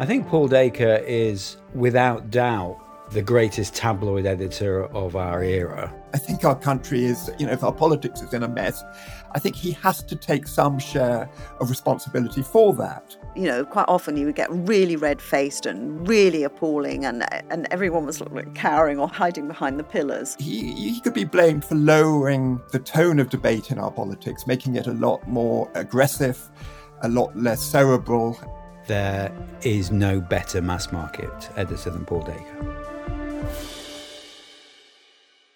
I think Paul Dacre is, without doubt, the greatest tabloid editor of our era. I think our country is, you know, if our politics is in a mess, I think he has to take some share of responsibility for that. You know, quite often you would get really red faced and really appalling, and, and everyone was like cowering or hiding behind the pillars. He, he could be blamed for lowering the tone of debate in our politics, making it a lot more aggressive, a lot less cerebral. There is no better mass market editor than Paul Dacre.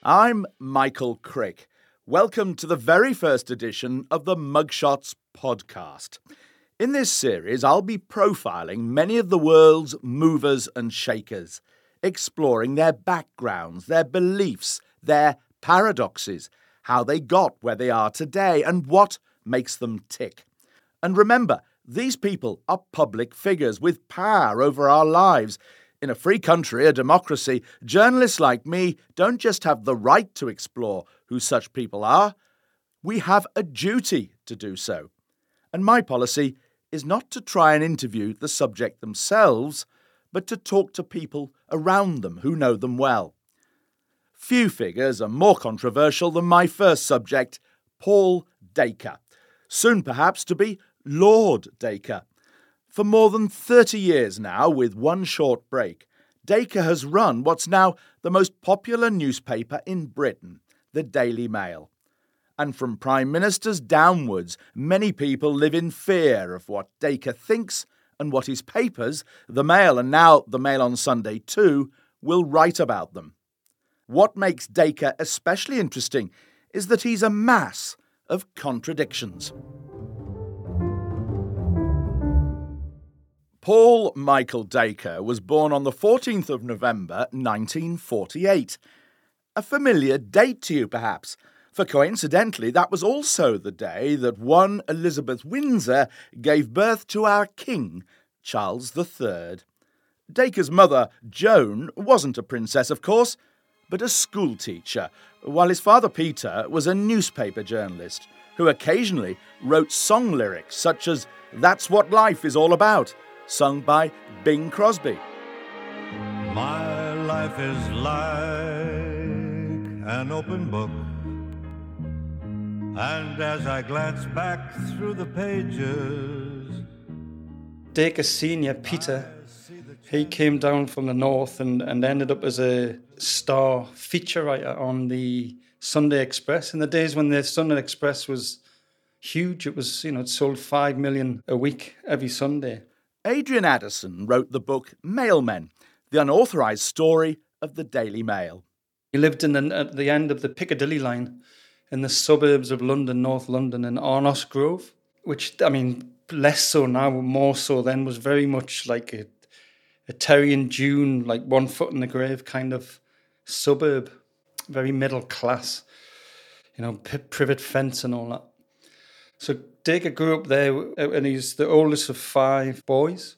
I'm Michael Crick. Welcome to the very first edition of the Mugshots podcast. In this series, I'll be profiling many of the world's movers and shakers, exploring their backgrounds, their beliefs, their paradoxes, how they got where they are today, and what makes them tick. And remember, these people are public figures with power over our lives in a free country, a democracy, journalists like me don't just have the right to explore who such people are, we have a duty to do so. And my policy is not to try and interview the subject themselves, but to talk to people around them who know them well. Few figures are more controversial than my first subject, Paul Dacre, soon perhaps to be Lord Dacre. For more than 30 years now, with one short break, Dacre has run what's now the most popular newspaper in Britain, the Daily Mail. And from Prime Ministers downwards, many people live in fear of what Dacre thinks and what his papers, the Mail and now the Mail on Sunday too, will write about them. What makes Dacre especially interesting is that he's a mass of contradictions. Paul Michael Dacre was born on the 14th of November 1948. A familiar date to you, perhaps, for coincidentally, that was also the day that one Elizabeth Windsor gave birth to our King, Charles III. Dacre's mother, Joan, wasn't a princess, of course, but a schoolteacher, while his father, Peter, was a newspaper journalist who occasionally wrote song lyrics such as That's What Life is All About sung by Bing Crosby. My life is like an open book. And as I glance back through the pages, Dacre Senior, Peter, he came down from the north and, and ended up as a star feature writer on the Sunday Express. In the days when the Sunday Express was huge, it was, you know, it sold five million a week every Sunday. Adrian Addison wrote the book Mailmen, the unauthorised story of the Daily Mail. He lived in the, at the end of the Piccadilly line in the suburbs of London, North London, in Arnos Grove, which, I mean, less so now, more so then, was very much like a, a Terry and June, like one foot in the grave kind of suburb, very middle class, you know, privet fence and all that. So Digger grew up there, uh, and he's the oldest of five boys.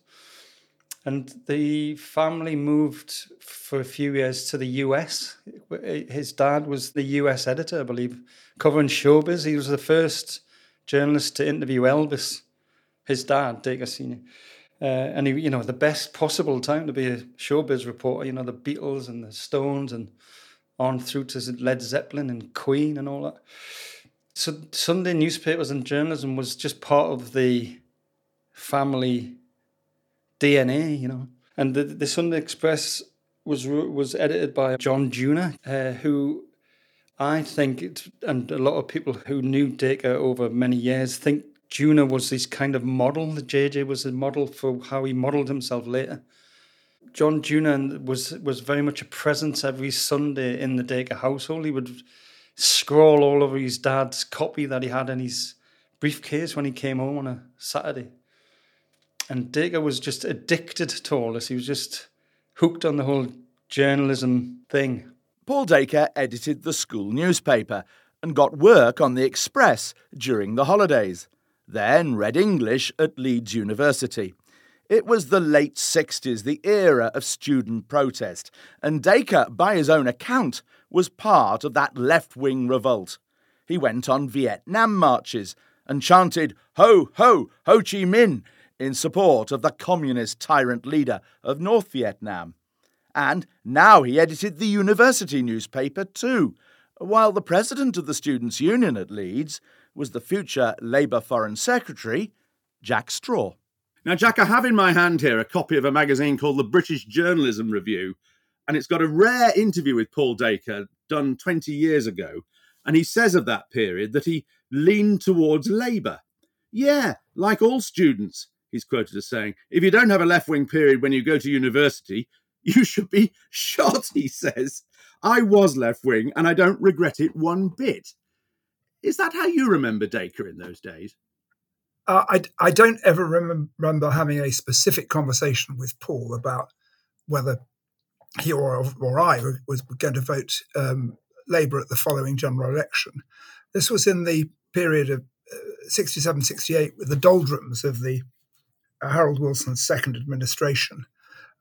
And the family moved for a few years to the US. His dad was the US editor, I believe, covering showbiz. He was the first journalist to interview Elvis, his dad, Dacre Senior. Uh, and he, you know, the best possible time to be a showbiz reporter. You know, the Beatles and the Stones, and on through to Led Zeppelin and Queen and all that. So Sunday newspapers and journalism was just part of the family DNA, you know. And the, the Sunday Express was was edited by John Junor, uh, who I think, and a lot of people who knew Dacre over many years think Junor was this kind of model. The JJ was a model for how he modelled himself later. John Junor was was very much a presence every Sunday in the Dacre household. He would scroll all over his dad's copy that he had in his briefcase when he came home on a Saturday. And Dacre was just addicted to all this. He was just hooked on the whole journalism thing. Paul Dacre edited the school newspaper and got work on the Express during the holidays, then read English at Leeds University. It was the late 60s, the era of student protest, and Dacre, by his own account, was part of that left wing revolt. He went on Vietnam marches and chanted Ho, ho, Ho Chi Minh in support of the communist tyrant leader of North Vietnam. And now he edited the university newspaper too, while the president of the Students' Union at Leeds was the future Labour Foreign Secretary, Jack Straw. Now, Jack, I have in my hand here a copy of a magazine called the British Journalism Review, and it's got a rare interview with Paul Dacre done 20 years ago. And he says of that period that he leaned towards Labour. Yeah, like all students, he's quoted as saying, if you don't have a left wing period when you go to university, you should be shot, he says. I was left wing and I don't regret it one bit. Is that how you remember Dacre in those days? Uh, I, I don't ever remember, remember having a specific conversation with Paul about whether he or, or I was going to vote um, Labour at the following general election. This was in the period of uh, 67, 68, with the doldrums of the uh, Harold Wilson's second administration.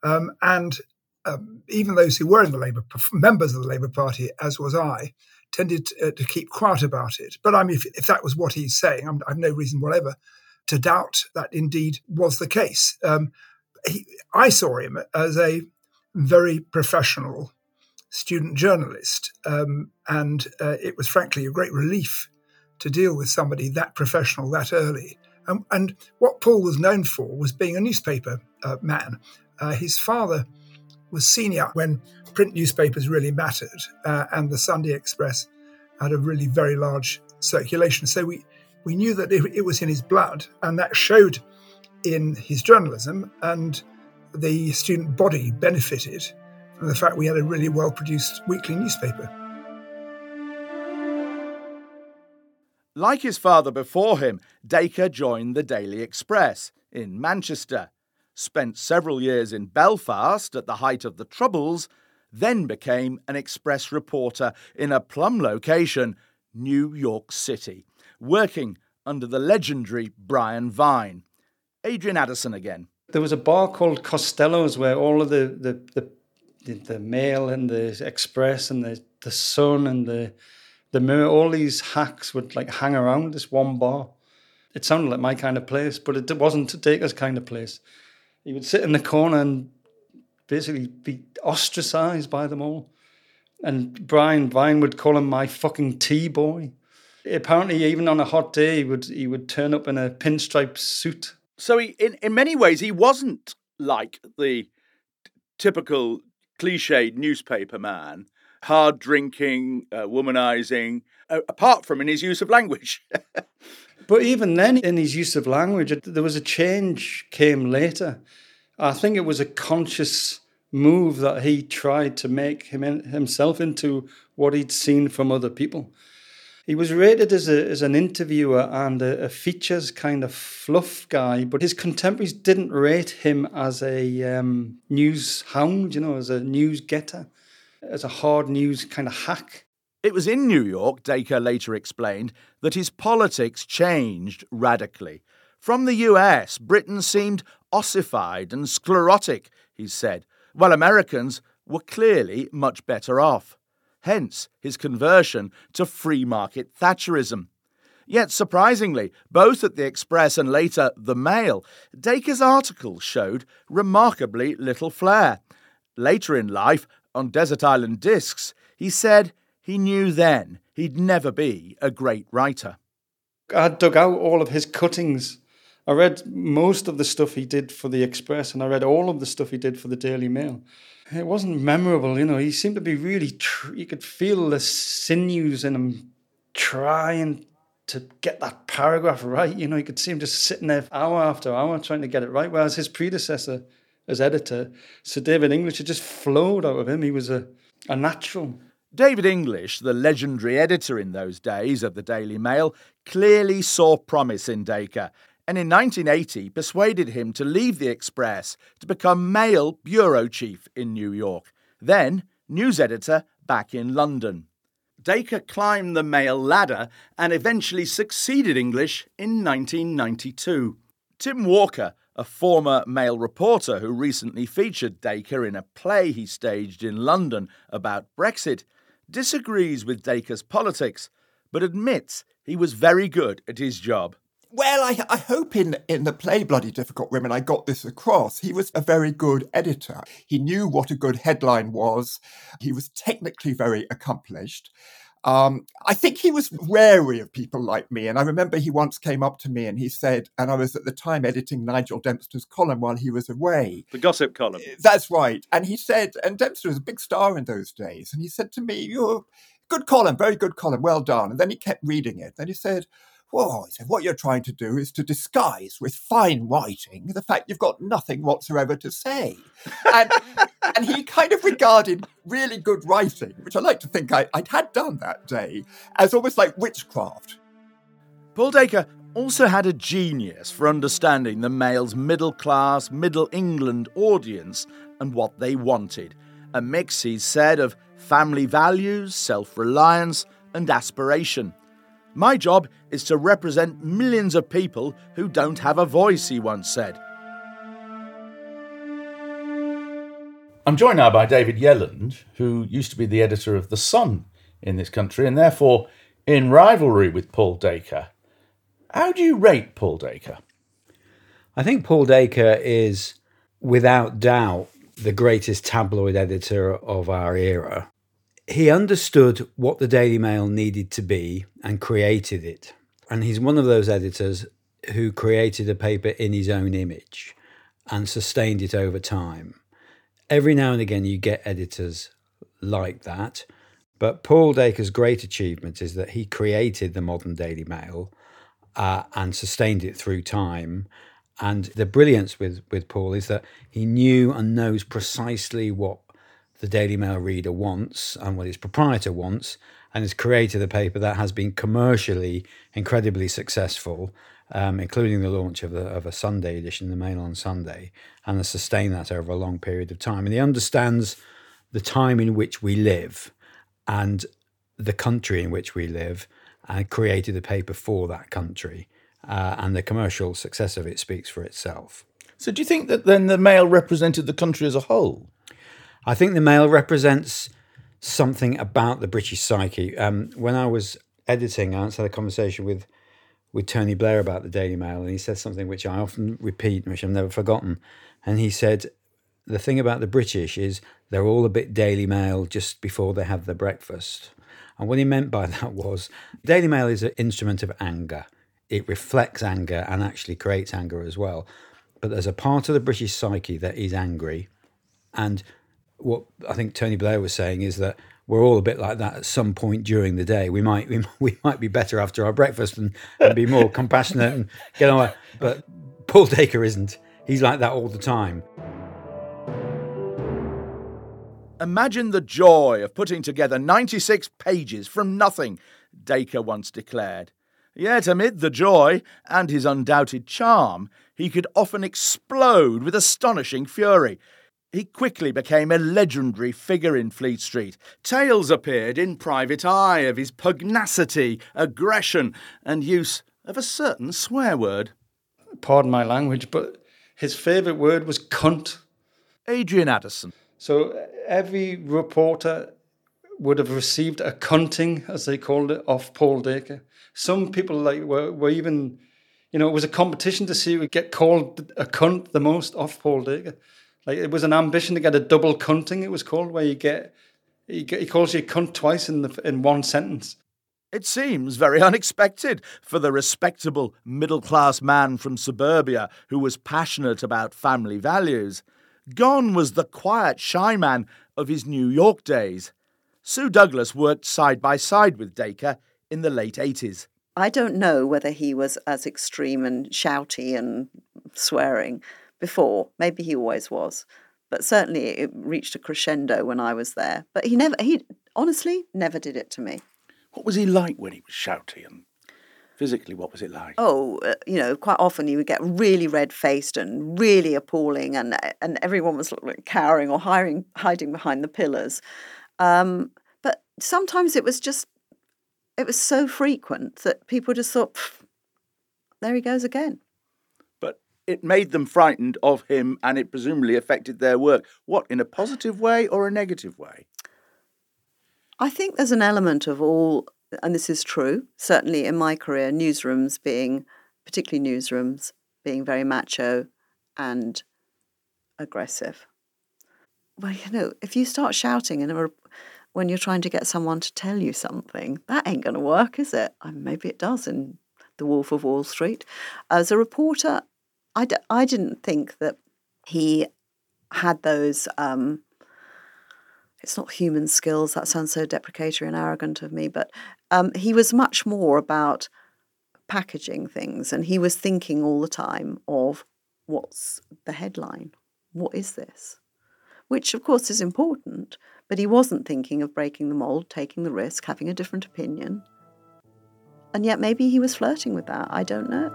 Um, and um, even those who were in the Labour, members of the Labour Party, as was I, tended to, uh, to keep quiet about it. But I mean, if, if that was what he's saying, I'm, i have no reason whatever to doubt that indeed was the case. Um, he, I saw him as a very professional student journalist, um, and uh, it was frankly a great relief to deal with somebody that professional that early. Um, and what Paul was known for was being a newspaper uh, man. Uh, his father was senior when print newspapers really mattered, uh, and the Sunday Express had a really very large circulation. So we, we knew that it, it was in his blood, and that showed in his journalism, and the student body benefited from the fact we had a really well produced weekly newspaper. Like his father before him, Dacre joined the Daily Express in Manchester, spent several years in Belfast at the height of the Troubles, then became an Express reporter in a plum location, New York City, working under the legendary Brian Vine. Adrian Addison again. There was a bar called Costello's where all of the, the, the, the Mail and the Express and the, the Sun and the the mirror, all these hacks would like hang around this one bar. It sounded like my kind of place, but it wasn't Dacre's kind of place. He would sit in the corner and basically be ostracized by them all. And Brian Vine would call him my fucking tea boy. Apparently, even on a hot day, he would he would turn up in a pinstripe suit. So he, in in many ways, he wasn't like the typical cliched newspaper man hard drinking, uh, womanizing, uh, apart from in his use of language. but even then, in his use of language, there was a change came later. I think it was a conscious move that he tried to make him in, himself into what he'd seen from other people. He was rated as, a, as an interviewer and a, a, features kind of fluff guy, but his contemporaries didn't rate him as a um, news hound, you know, as a news getter as a hard news kind of hack. It was in New York, Dacre later explained, that his politics changed radically. From the US, Britain seemed ossified and sclerotic, he said, while Americans were clearly much better off. Hence his conversion to free market Thatcherism. Yet surprisingly, both at the Express and later the Mail, Dacre's articles showed remarkably little flair. Later in life, on Desert Island Discs, he said he knew then he'd never be a great writer. I dug out all of his cuttings. I read most of the stuff he did for the Express, and I read all of the stuff he did for the Daily Mail. It wasn't memorable, you know. He seemed to be really. Tr- you could feel the sinews in him trying to get that paragraph right. You know, you could see him just sitting there hour after hour trying to get it right. Whereas his predecessor, as editor, Sir David English, it just flowed out of him. He was a, a natural. David English, the legendary editor in those days of the Daily Mail, clearly saw promise in Dacre and in 1980 persuaded him to leave the Express to become Mail bureau chief in New York, then news editor back in London. Dacre climbed the Mail ladder and eventually succeeded English in 1992. Tim Walker a former Mail reporter who recently featured Dacre in a play he staged in London about Brexit, disagrees with Dacre's politics, but admits he was very good at his job. Well, I, I hope in, in the play Bloody Difficult Women I got this across. He was a very good editor. He knew what a good headline was. He was technically very accomplished. Um, I think he was wary of people like me. And I remember he once came up to me and he said, and I was at the time editing Nigel Dempster's column while he was away. The gossip column. That's right. And he said, and Dempster was a big star in those days. And he said to me, You're good column, very good column, well done. And then he kept reading it. Then he said, Whoa, he said, what you're trying to do is to disguise with fine writing the fact you've got nothing whatsoever to say. And, and he kind of regarded really good writing, which I like to think I, I'd had done that day, as almost like witchcraft. Paul Dacre also had a genius for understanding the Mail's middle class, middle England audience and what they wanted. A mix, he said, of family values, self reliance, and aspiration. My job is to represent millions of people who don't have a voice, he once said. I'm joined now by David Yelland, who used to be the editor of The Sun in this country and therefore in rivalry with Paul Dacre. How do you rate Paul Dacre? I think Paul Dacre is, without doubt, the greatest tabloid editor of our era he understood what the Daily Mail needed to be and created it. And he's one of those editors who created a paper in his own image and sustained it over time. Every now and again, you get editors like that. But Paul Dacre's great achievement is that he created the modern Daily Mail uh, and sustained it through time. And the brilliance with, with Paul is that he knew and knows precisely what the Daily Mail reader wants and what its proprietor wants, and has created a paper that has been commercially incredibly successful, um, including the launch of, the, of a Sunday edition, the Mail on Sunday, and has sustained that over a long period of time. And he understands the time in which we live and the country in which we live, and created a paper for that country. Uh, and the commercial success of it speaks for itself. So, do you think that then the Mail represented the country as a whole? I think the Mail represents something about the British psyche. Um, when I was editing, I once had a conversation with with Tony Blair about the Daily Mail, and he said something which I often repeat, which I've never forgotten. And he said, "The thing about the British is they're all a bit Daily Mail just before they have their breakfast." And what he meant by that was, Daily Mail is an instrument of anger. It reflects anger and actually creates anger as well. But there's a part of the British psyche that is angry, and what I think Tony Blair was saying is that we're all a bit like that at some point during the day. We might we, we might be better after our breakfast and, and be more compassionate and get on. But Paul Dacre isn't. He's like that all the time. Imagine the joy of putting together 96 pages from nothing, Dacre once declared. Yet, amid the joy and his undoubted charm, he could often explode with astonishing fury. He quickly became a legendary figure in Fleet Street. Tales appeared in Private Eye of his pugnacity, aggression, and use of a certain swear word. Pardon my language, but his favourite word was cunt. Adrian Addison. So uh, every reporter would have received a cunting, as they called it, off Paul Dacre. Some people like were, were even, you know, it was a competition to see who would get called a cunt the most off Paul Dacre. Like it was an ambition to get a double cunting. It was called where you get he, get, he calls you cunt twice in the in one sentence. It seems very unexpected for the respectable middle class man from suburbia who was passionate about family values. Gone was the quiet, shy man of his New York days. Sue Douglas worked side by side with Dacre in the late 80s. I don't know whether he was as extreme and shouty and swearing before. Maybe he always was, but certainly it reached a crescendo when I was there. But he never, he honestly never did it to me. What was he like when he was shouty and physically? What was it like? Oh, uh, you know, quite often he would get really red faced and really appalling, and and everyone was like cowering or hiding hiding behind the pillars. Um, but sometimes it was just, it was so frequent that people just thought, there he goes again it made them frightened of him and it presumably affected their work. What, in a positive way or a negative way? I think there's an element of all, and this is true, certainly in my career, newsrooms being particularly newsrooms, being very macho and aggressive. Well, you know, if you start shouting in a, when you're trying to get someone to tell you something, that ain't going to work, is it? I mean, maybe it does in The Wolf of Wall Street. As a reporter, I d- I didn't think that he had those. Um, it's not human skills. That sounds so deprecatory and arrogant of me, but um, he was much more about packaging things, and he was thinking all the time of what's the headline? What is this? Which, of course, is important, but he wasn't thinking of breaking the mold, taking the risk, having a different opinion. And yet, maybe he was flirting with that. I don't know.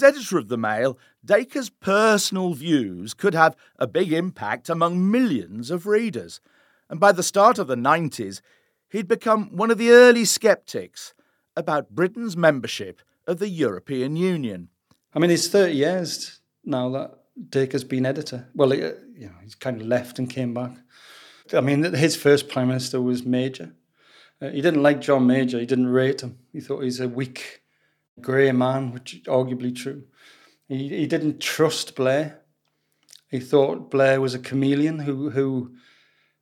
As editor of the Mail, Dacre's personal views could have a big impact among millions of readers. And by the start of the 90s, he'd become one of the early skeptics about Britain's membership of the European Union. I mean, it's 30 years now that Dacre's been editor. Well, you know, he's kind of left and came back. I mean, his first prime minister was Major. Uh, he didn't like John Major. He didn't rate him. He thought he's a weak grey man, which is arguably true. He, he didn't trust Blair. He thought Blair was a chameleon who who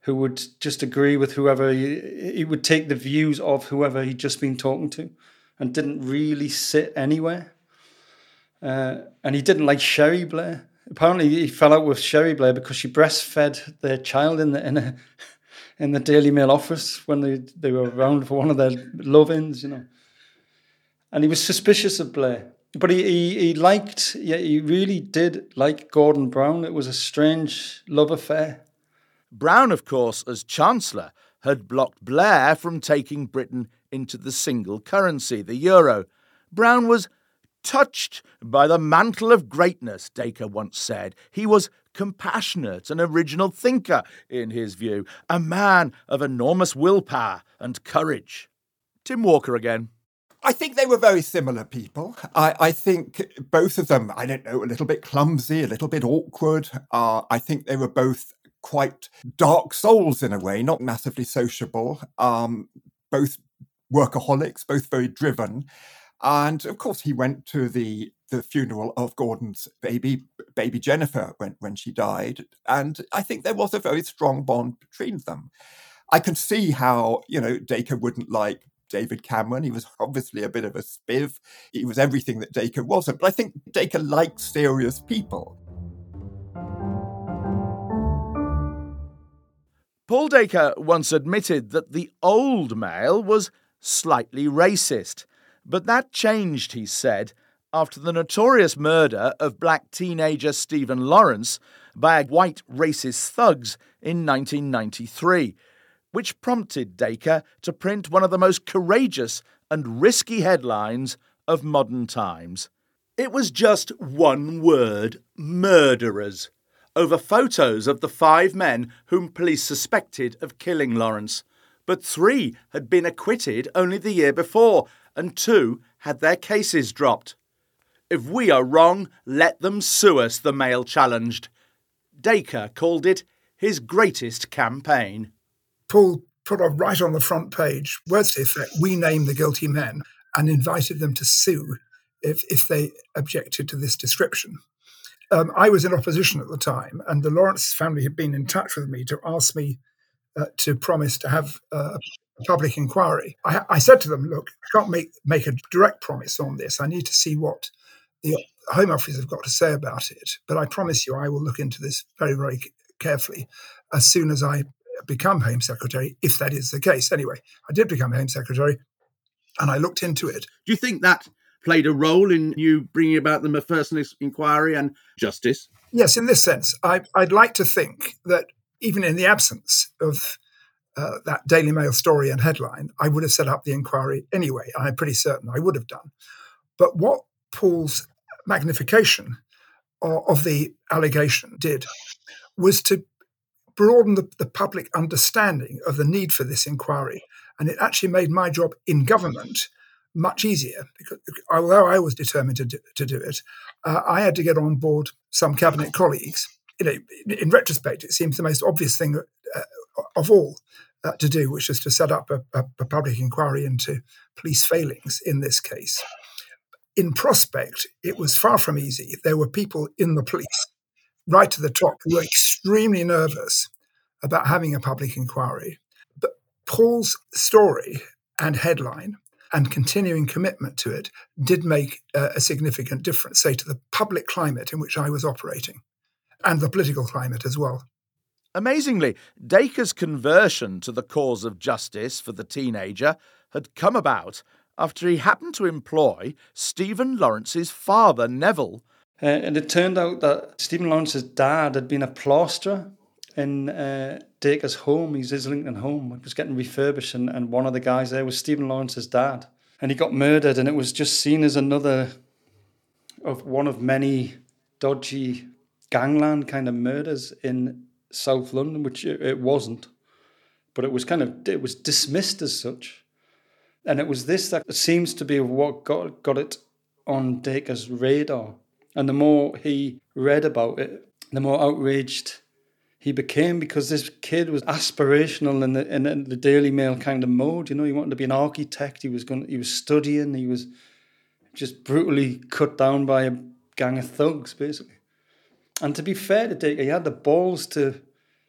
who would just agree with whoever he, he would take the views of whoever he'd just been talking to, and didn't really sit anywhere. Uh, and he didn't like Cherie Blair. Apparently, he fell out with Cherie Blair because she breastfed their child in the in a in the Daily Mail office when they, they were around for one of their love-ins, you know and he was suspicious of Blair. But he, he, he liked, yeah, he really did like Gordon Brown. It was a strange love affair. Brown, of course, as Chancellor, had blocked Blair from taking Britain into the single currency, the euro. Brown was touched by the mantle of greatness, Dacre once said. He was compassionate an original thinker, in his view, a man of enormous willpower and courage. Tim Walker again. I think they were very similar people. I, I, think both of them, I don't know, a little bit clumsy, a little bit awkward. Uh, I think they were both quite dark souls in a way, not massively sociable. Um, both workaholics, both very driven. And of course, he went to the the funeral of Gordon's baby, baby Jennifer, when when she died, and I think there was a very strong bond between them. I can see how you know Dacre wouldn't like David Cameron. He was obviously a bit of a spiv. He was everything that Dacre wasn't. But I think Dacre likes serious people. Paul Dacre once admitted that the old Mail was slightly racist. But that changed, he said, after the notorious murder of black teenager Stephen Lawrence by white racist thugs in 1993 which prompted Dacre to print one of the most courageous and risky headlines of modern times. It was just one word murderers over photos of the five men whom police suspected of killing Lawrence. But three had been acquitted only the year before, and two had their cases dropped. If we are wrong, let them sue us, the Mail challenged. Dacre called it his greatest campaign. Paul put up right on the front page words to effect, we name the guilty men, and invited them to sue if, if they objected to this description. Um, I was in opposition at the time, and the Lawrence family had been in touch with me to ask me uh, to promise to have uh, a public inquiry. I, I, said to them, "Look, I can't make make a direct promise on this. I need to see what the Home Office have got to say about it. But I promise you, I will look into this very, very carefully as soon as I become Home Secretary, if that is the case. Anyway, I did become Home Secretary and I looked into it. Do you think that played a role in you bringing about the Macpherson inquiry and justice? Yes, in this sense. I, would like to think that even in the absence of uh, that Daily Mail story and headline, I would have set up the inquiry anyway. I'm pretty certain I would have done. But what Paul's magnification of the allegation did was to broadened the, the public understanding of the need for this inquiry. And it actually made my job in government much easier because although I was determined to do, to do it, uh, I had to get on board some cabinet colleagues. You know, in retrospect, it seems the most obvious thing uh, of all uh, to do, which is to set up a, a, a public inquiry into police failings in this case. In prospect, it was far from easy. There were people in the police, right to the top, who were extremely nervous about having a public inquiry. But Paul's story and headline and continuing commitment to it did make uh, a significant difference, say, to the public climate in which I was operating and the political climate as well. Amazingly, Dacre's conversion to the cause of justice for the teenager had come about after he happened to employ Stephen Lawrence's father, Neville. Uh, and it turned out that Stephen Lawrence's dad had been a plasterer in uh, Dacre's home, his Islington home. It was getting refurbished, and, and one of the guys there was Stephen Lawrence's dad. And he got murdered, and it was just seen as another of one of many dodgy gangland kind of murders in South London, which it, it wasn't. But it was kind of it was dismissed as such. And it was this that seems to be what got, got it on Dacre's radar. And the more he read about it, the more outraged he became because this kid was aspirational in the in the Daily Mail kind of mode. You know, he wanted to be an architect. He was going. He was studying. He was just brutally cut down by a gang of thugs, basically. And to be fair to Dacre, he had the balls to.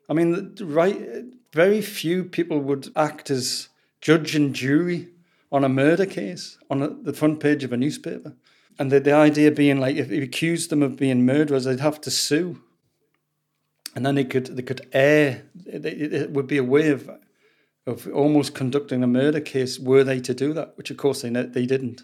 I mean, right. Very few people would act as judge and jury on a murder case on a, the front page of a newspaper. And the, the idea being like if you accused them of being murderers, they'd have to sue. And then they could they could air it, it would be a way of of almost conducting a murder case were they to do that, which of course they they didn't.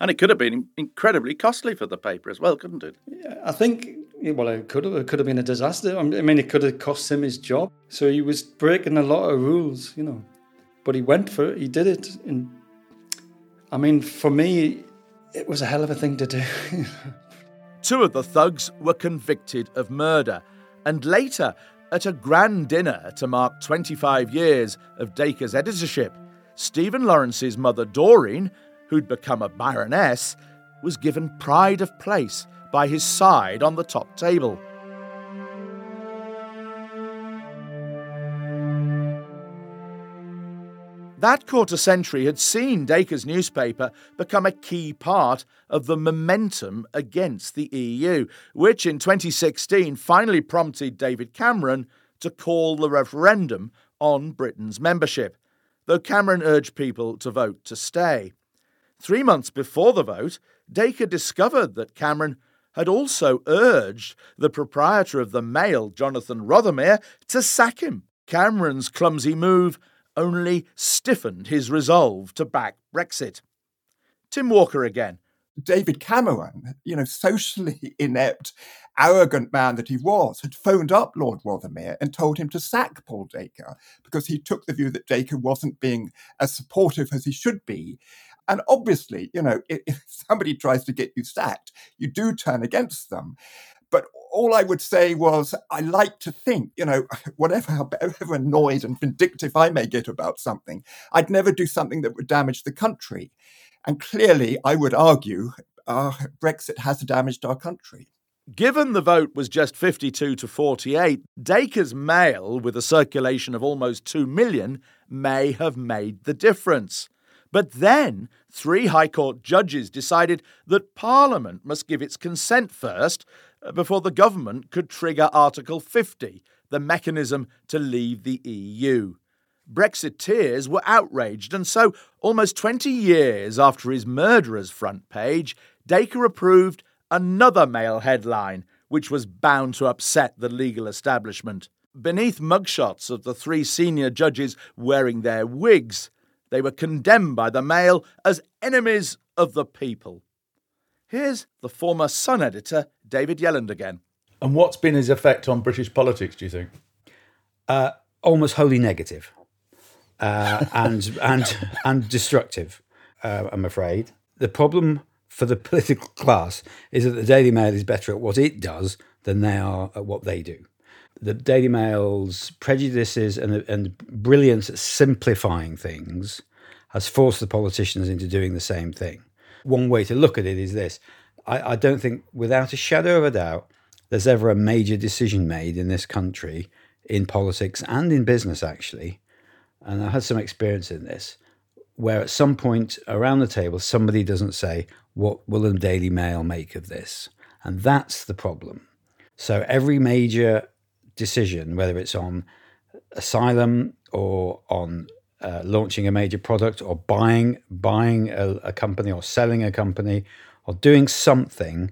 And it could have been incredibly costly for the paper as well, couldn't it? Yeah, I think well, it could have it could have been a disaster. I mean, it could have cost him his job. So he was breaking a lot of rules, you know. But he went for it. He did it, and I mean, for me, it was a hell of a thing to do. Two of the thugs were convicted of murder, and later, at a grand dinner to mark 25 years of Dacre's editorship, Stephen Lawrence's mother Doreen, who'd become a baroness, was given pride of place by his side on the top table. That quarter century had seen Dacre's newspaper become a key part of the momentum against the EU, which in 2016 finally prompted David Cameron to call the referendum on Britain's membership, though Cameron urged people to vote to stay. Three months before the vote, Dacre discovered that Cameron had also urged the proprietor of the Mail, Jonathan Rothermere, to sack him. Cameron's clumsy move only stiffened his resolve to back Brexit. Tim Walker again. David Cameron, you know, socially inept, arrogant man that he was, had phoned up Lord Rothermere and told him to sack Paul Dacre because he took the view that Dacre wasn't being as supportive as he should be. And obviously, you know, if somebody tries to get you sacked, you do turn against them. But all I would say was, I like to think, you know, whatever, annoyed and vindictive I may get about something, I'd never do something that would damage the country. And clearly, I would argue uh, Brexit has damaged our country. Given the vote was just 52 to 48, Dacre's Mail, with a circulation of almost 2 million, may have made the difference. But then, three High Court judges decided that Parliament must give its consent first uh, before the government could trigger Article 50, the mechanism to leave the EU. Brexiteers were outraged, and so, almost 20 years after his murderer's front page, Dacre approved another Mail headline, which was bound to upset the legal establishment. Beneath mugshots of the three senior judges wearing their wigs, they were condemned by the Mail as enemies of the people. Here's the former Sun editor, David Yelland again. And what's been his effect on British politics, do you think? Uh, almost wholly negative, uh, and and and destructive. Uh, I'm afraid the problem for the political class is that the Daily Mail is better at what it does than they are at what they do. The Daily Mail's prejudices and, and brilliance at simplifying things has forced the politicians into doing the same thing. One way to look at it is this I, I don't think, without a shadow of a doubt, there's ever a major decision made in this country, in politics and in business, actually. And I had some experience in this, where at some point around the table, somebody doesn't say, What will the Daily Mail make of this? And that's the problem. So every major decision, whether it's on asylum or on uh, launching a major product or buying buying a, a company or selling a company or doing something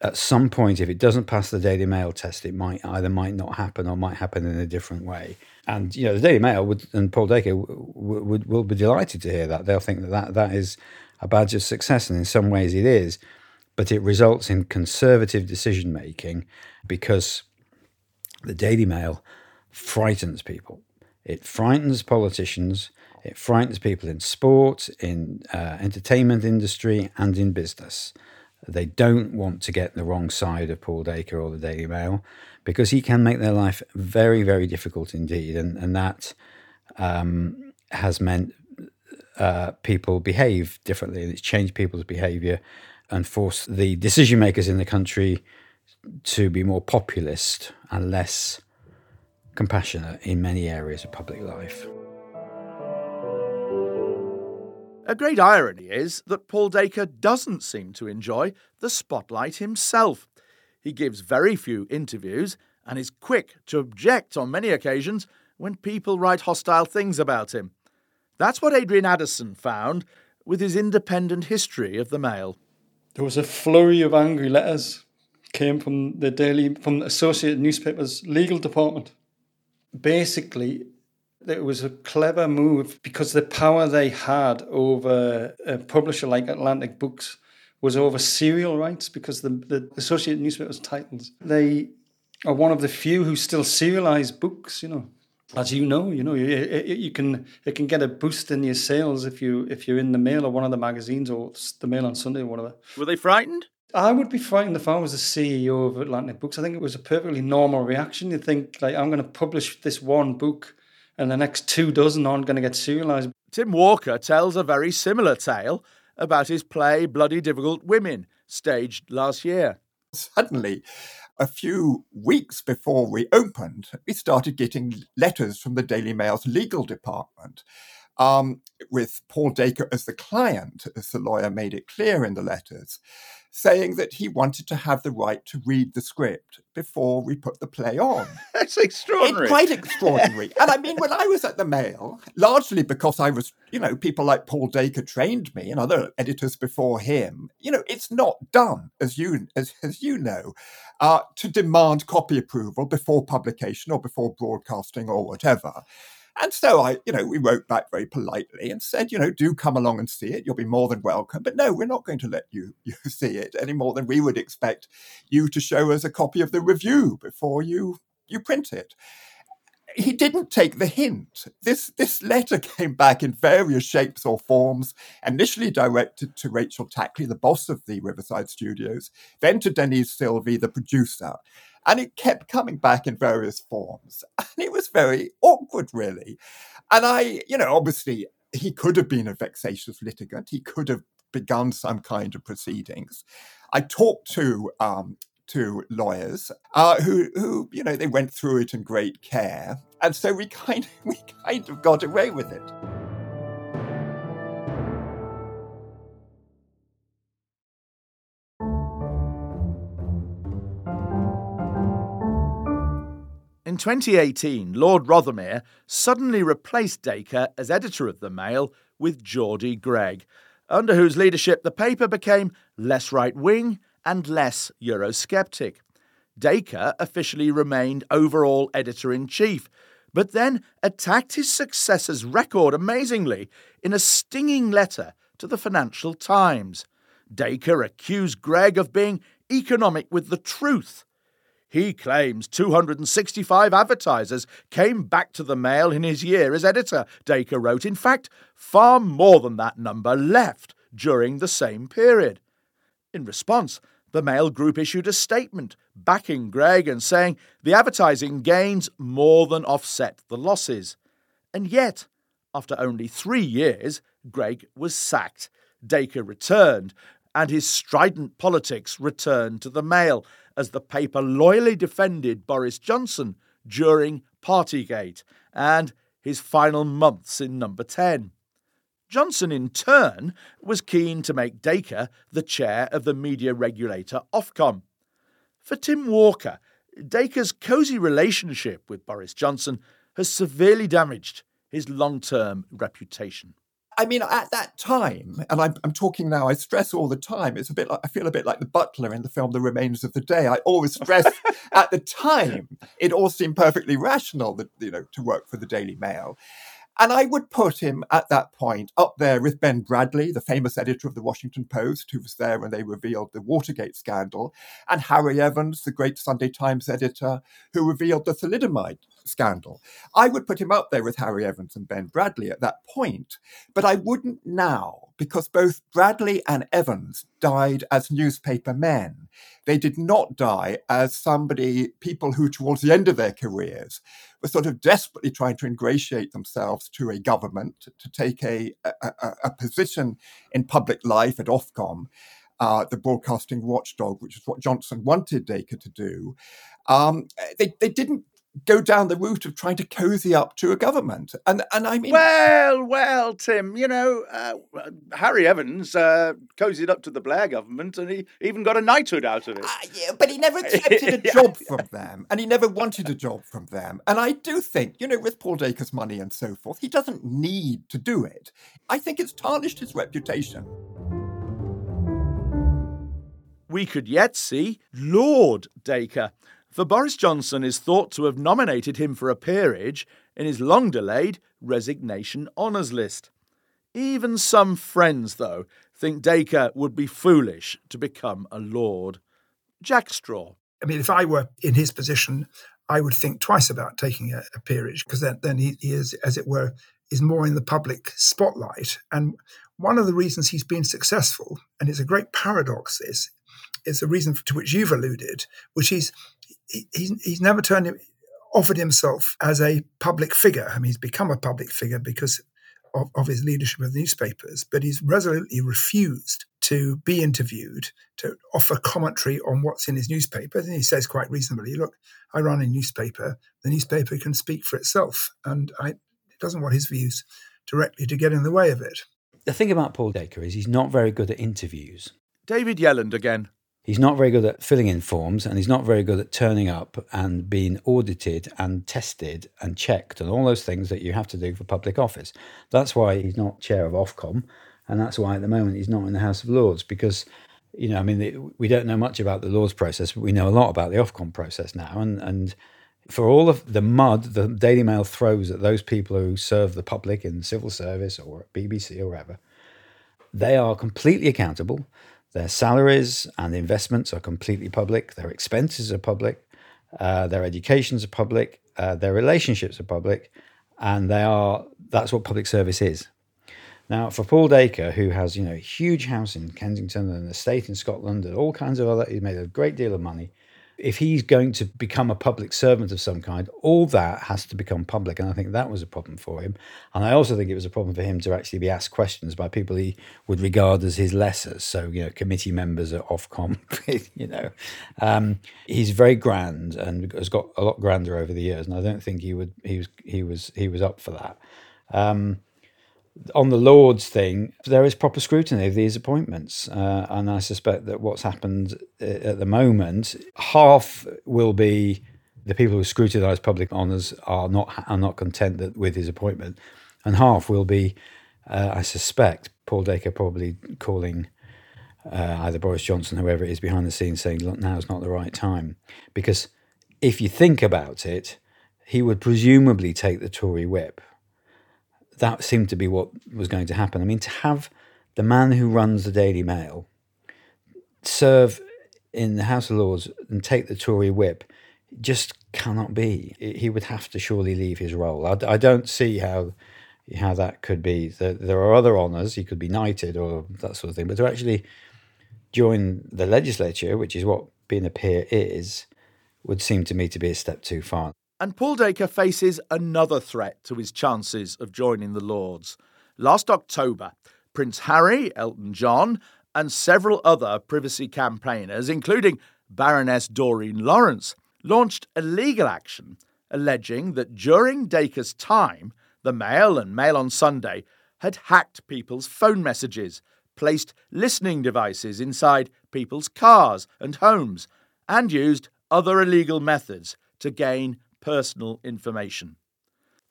at some point if it doesn't pass the daily mail test it might either might not happen or might happen in a different way. And you know the daily mail would and paul dacre would, would will be delighted to hear that. They'll think that, that that is a badge of success and in some ways it is. But it results in conservative decision making because the daily mail frightens people it frightens politicians. It frightens people in sport, in uh, entertainment industry, and in business. They don't want to get the wrong side of Paul Dacre or the Daily Mail because he can make their life very, very difficult indeed, and and that um, has meant uh, people behave differently. And It's changed people's behaviour and forced the decision makers in the country to be more populist and less compassionate in many areas of public life. A great irony is that Paul Dacre doesn't seem to enjoy the spotlight himself. He gives very few interviews and is quick to object on many occasions when people write hostile things about him. That's what Adrian Addison found with his independent history of the Mail. There was a flurry of angry letters came from the daily from the Associated Newspapers legal department basically it was a clever move because the power they had over a publisher like Atlantic Books was over serial rights because the, the Associated Newspapers titles they are one of the few who still serialize books. You know, as you know, you know you, you can it can get a boost in your sales if you if you're in the Mail or one of the magazines or the Mail on Sunday or whatever. Were they frightened? I would be frightened if I was the CEO of Atlantic Books. I think it was a perfectly normal reaction. You think, like, I'm going to publish this one book and the next two dozen aren't going to get serialized. Tim Walker tells a very similar tale about his play Bloody Difficult Women, staged last year. Suddenly, a few weeks before we opened, we started getting letters from the Daily Mail's legal department. Um, with Paul Dacre as the client, as the lawyer made it clear in the letters saying that he wanted to have the right to read the script before we put the play on. That's extraordinary. It's quite extraordinary. and I mean, when I was at the Mail, largely because I was, you know, people like Paul Dacre trained me and other editors before him, you know, it's not done, as you as, as you know, uh, to demand copy approval before publication or before broadcasting or whatever. And so I, you know, we wrote back very politely and said, you know, do come along and see it. You'll be more than welcome. But no, we're not going to let you, you see it any more than we would expect you to show us a copy of the review before you you print it. He didn't take the hint. This this letter came back in various shapes or forms, initially directed to Rachel Tackley, the boss of the Riverside Studios, then to Denise Silvey, the producer. And it kept coming back in various forms. And it was very awkward, really. And I, you know, obviously, he could have been a vexatious litigant. He could have begun some kind of proceedings. I talked to um, to lawyers uh, who, who, you know, they went through it in great care, and so we kind of, we kind of got away with it. 2018, Lord Rothermere suddenly replaced Dacre as editor of the Mail with Geordie Greig, under whose leadership the paper became less right wing and less Eurosceptic. Dacre officially remained overall editor in chief, but then attacked his successor's record amazingly in a stinging letter to the Financial Times. Dacre accused Greig of being economic with the truth he claims 265 advertisers came back to the Mail in his year as editor, Dacre wrote. In fact, far more than that number left during the same period. In response, the Mail Group issued a statement backing Greig and saying the advertising gains more than offset the losses. And yet, After only three years, Greig was sacked. Dacre returned, and his strident politics returned to the Mail as the paper loyally defended Boris Johnson during Partygate and his final months in number 10. Johnson, in turn, was keen to make Dacre the chair of the media regulator Ofcom. For Tim Walker, Dacre's cosy relationship with Boris Johnson has severely damaged his long term reputation. I mean, at that time, and I'm, I'm talking now, I stress all the time, it's a bit like, I feel a bit like the butler in the film The Remains of the Day. I always stress at the time, it all seemed perfectly rational that, you know, to work for the Daily Mail. And I would put him at that point up there with Ben Bradlee, the famous editor of the Washington Post, who was there when they revealed the Watergate scandal, and Harry Evans, the great Sunday Times editor, who revealed the thalidomide scandal. I would put him up there with Harry Evans and Ben Bradlee at that point, but I wouldn't now because both Bradlee and Evans died as newspaper men. They did not die as somebody, people who towards the end of their careers were sort of desperately trying to ingratiate themselves to a government, to take a, a, a position in public life at Ofcom. Uh, the broadcasting watchdog, which is what Johnson wanted Dacre to do. Um, they, they didn't go down the route of trying to cozy up to a government. And and I mean, well, well, Tim, you know, uh, Harry Evans uh, cozied up to the Blair government, and he even got a knighthood out of it. Uh, yeah, but he never accepted a job from them, and he never wanted a job from them. And I do think, you know, with Paul Dacre's money and so forth, he doesn't need to do it. I think it's tarnished his reputation. We could yet see Lord Dacre for Boris Johnson is thought to have nominated him for a peerage in his long delayed resignation honours list. Even some friends, though, think Dacre would be foolish to become a lord. Jack Straw. I mean, if I were in his position, I would think twice about taking a, a peerage because then, then he, he is, as it were, is more in the public spotlight. And one of the reasons he's been successful, and it's a great paradox, this, is the reason to which you've alluded, which is he's, he's never turned offered himself as a public figure. I mean, he's become a public figure because of, of, his leadership of newspapers, but he's resolutely refused to be interviewed, to offer commentary on what's in his newspaper. And he says quite reasonably, look, I run a newspaper. The newspaper can speak for itself. And I, it doesn't want his views directly to get in the way of it. The thing about Paul Dacre is he's not very good at interviews. David Yelland again. He's not very good at filling in forms and he's not very good at turning up and being audited and tested and checked and all those things that you have to do for public office. That's why he's not chair of Ofcom and that's why at the moment he's not in the House of Lords because you know, I mean, we don't know much about the Lords process, but we know a lot about the Ofcom process now. And, and for all of the mud the Daily Mail throws at those people who serve the public in civil service or BBC or wherever, they are completely accountable their salaries and investments are completely public. Their expenses are public. Uh, their educations are public. Uh, their relationships are public, and they are. That's what public service is. Now, for Paul Dacre, who has you know a huge house in Kensington and an estate in Scotland and all kinds of other, he made a great deal of money if he's going to become a public servant of some kind, all that has to become public. And I think that was a problem for him. And I also think it was a problem for him to actually be asked questions by people he would regard as his lessers. So, you know, committee members at Ofcom, you know. Um, he's very grand and has got a lot grander over the years. And I don't think he would, he was, he was, he was up for that. Um, on the Lords thing, there is proper scrutiny of these appointments, uh, and I suspect that what's happened uh, at the moment, half will be the people who scrutinise public honours are not are not content that, with his appointment, and half will be, uh, I suspect, Paul Dacre probably calling uh, either Boris Johnson, whoever it is behind the scenes, saying, "Look, now's not the right time," because if you think about it, he would presumably take the Tory whip that seemed to be what was going to happen. I mean, to have the man who runs the Daily Mail serve in the House of Lords and take the Tory whip just cannot be. He would have to surely leave his role. I, I don't see how how that could be. There, there are other honours. He could be knighted or that sort of thing. But to actually join the legislature, which is what being a peer is, would seem to me to be a step too far. And Paul Dacre faces another threat to his chances of joining the Lords. Last October, Prince Harry, Elton John, and several other privacy campaigners, including Baroness Doreen Lawrence, launched a legal action alleging that during Dacre's time, the Mail and Mail on Sunday had hacked people's phone messages, placed listening devices inside people's cars and homes, and used other illegal methods to gain personal information.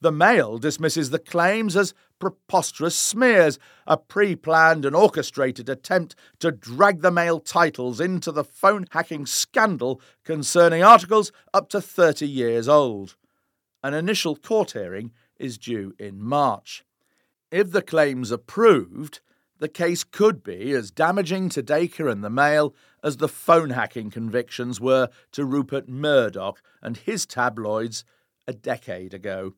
The Mail dismisses the claims as preposterous smears, a pre planned and orchestrated attempt to drag the Mail titles into the phone hacking scandal concerning articles up to 30 years old. An initial court hearing is due in March. If the claims are proved, the case could be as damaging to Dacre and the Mail as the phone hacking convictions were to Rupert Murdoch and his tabloids a decade ago.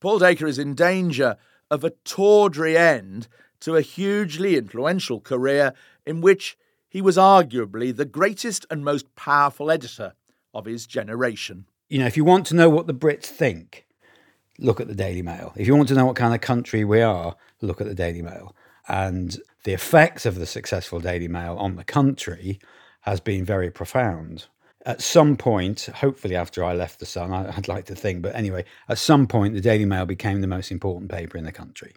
Paul Dacre is in danger of a tawdry end to a hugely influential career in which he was arguably the greatest and most powerful editor of his generation. You know, if you want to know what the Brits think, look at the Daily Mail. If you want to know what kind of country we are, look at the Daily Mail. And the effect of the successful Daily Mail on the country has been very profound. At some point, hopefully after I left the Sun, I'd like to think, but anyway, at some point, the Daily Mail became the most important paper in the country.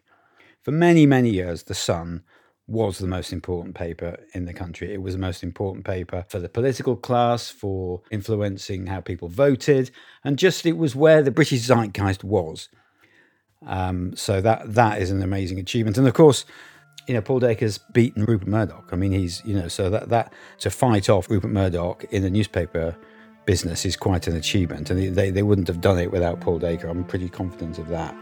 For many, many years, the Sun was the most important paper in the country. It was the most important paper for the political class, for influencing how people voted, and just it was where the British zeitgeist was. Um, so that that is an amazing achievement, and of course, you know, Paul Dacre's beaten Rupert Murdoch. I mean, he's, you know, so that, that to fight off Rupert Murdoch in the newspaper business is quite an achievement. And they, they wouldn't have done it without Paul Dacre. I'm pretty confident of that.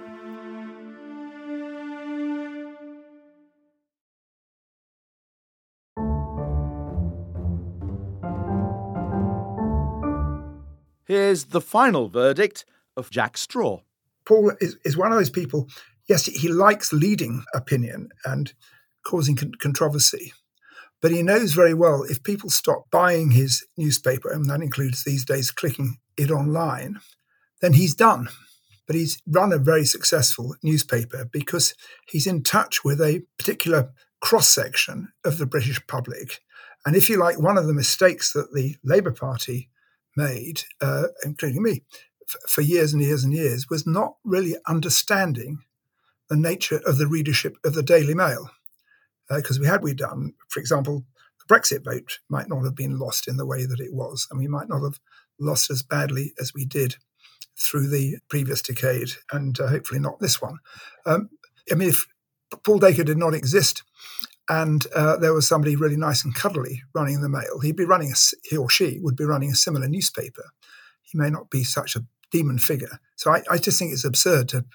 Here's the final verdict of Jack Straw. Paul is, is one of those people, yes, he likes leading opinion and causing con- controversy. But he knows very well if people stop buying his newspaper, and that includes these days clicking it online, then he's done. But he's run a very successful newspaper because he's in touch with a particular cross section of the British public. And if you like, one of the mistakes that the Labour Party made, uh, including me, f- for years and years and years, was not really understanding the nature of the readership of the Daily Mail because uh, we had we done, for example, the Brexit vote might not have been lost in the way that it was, and we might not have lost as badly as we did through the previous decade, and uh, hopefully not this one. Um, I mean, if Paul Dacre did not exist, and uh, there was somebody really nice and cuddly running the mail, he'd be running a, he or she would be running a similar newspaper. He may not be such a demon figure. So I, I just think it's absurd to,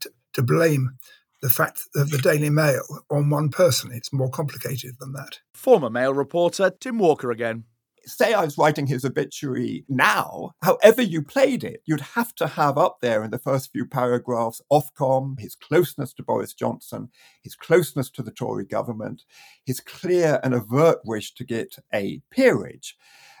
to, to blame the fact of the Daily Mail on one person. It's more complicated than that. Former Mail reporter Tim Walker again. Say I was writing his obituary now, however you played it, you'd have to have up there in the first few paragraphs Ofcom, his closeness to Boris Johnson, his closeness to the Tory government, his clear and overt wish to get a peerage.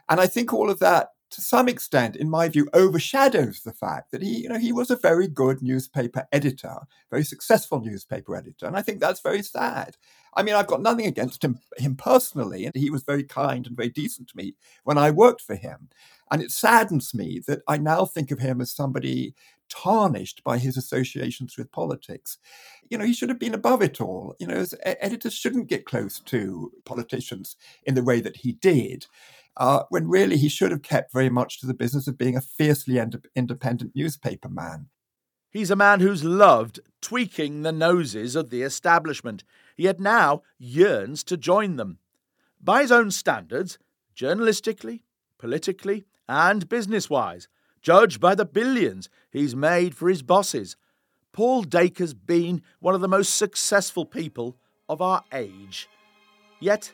And I think all of that to some extent, in my view, overshadows the fact that he, you know, he was a very good newspaper editor, very successful newspaper editor, and I think that's very sad. I mean, I've got nothing against him, him personally, and he was very kind and very decent to me when I worked for him. And it saddens me that I now think of him as somebody tarnished by his associations with politics. You know, he should have been above it all. You know, editors shouldn't get close to politicians in the way that he did uh, when really he should have kept very much to the business of being a fiercely ind- independent newspaper man. He's a man who's loved tweaking the noses of the establishment, yet now yearns to join them. By his own standards, journalistically, politically, and business wise, judged by the billions he's made for his bosses, Paul Dacre's been one of the most successful people of our age. Yet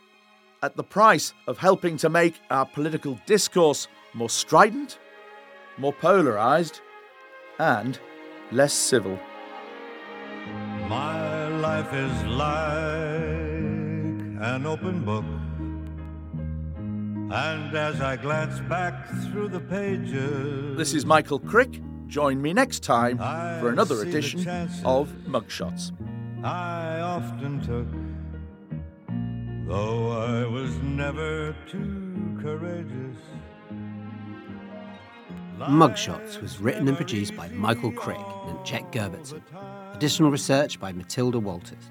at the price of helping to make our political discourse more strident, more polarised, and less civil. My life is like an open book. And as I glance back through the pages, This is Michael Crick. Join me next time for another edition of Mugshots. I often took, though I was never too courageous. Mugshots was written and produced by Michael Crick and Jet Gerbertson. Additional research by Mathilda Waters.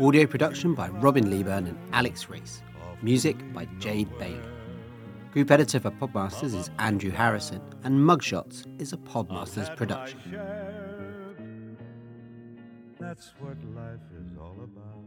Audio production by Robin Leeburn and Alex Rees. Music by Jade Bailey. Group editor for Podmasters is Andrew Harrison, and Mugshots is a Podmasters production. That's what life is all about.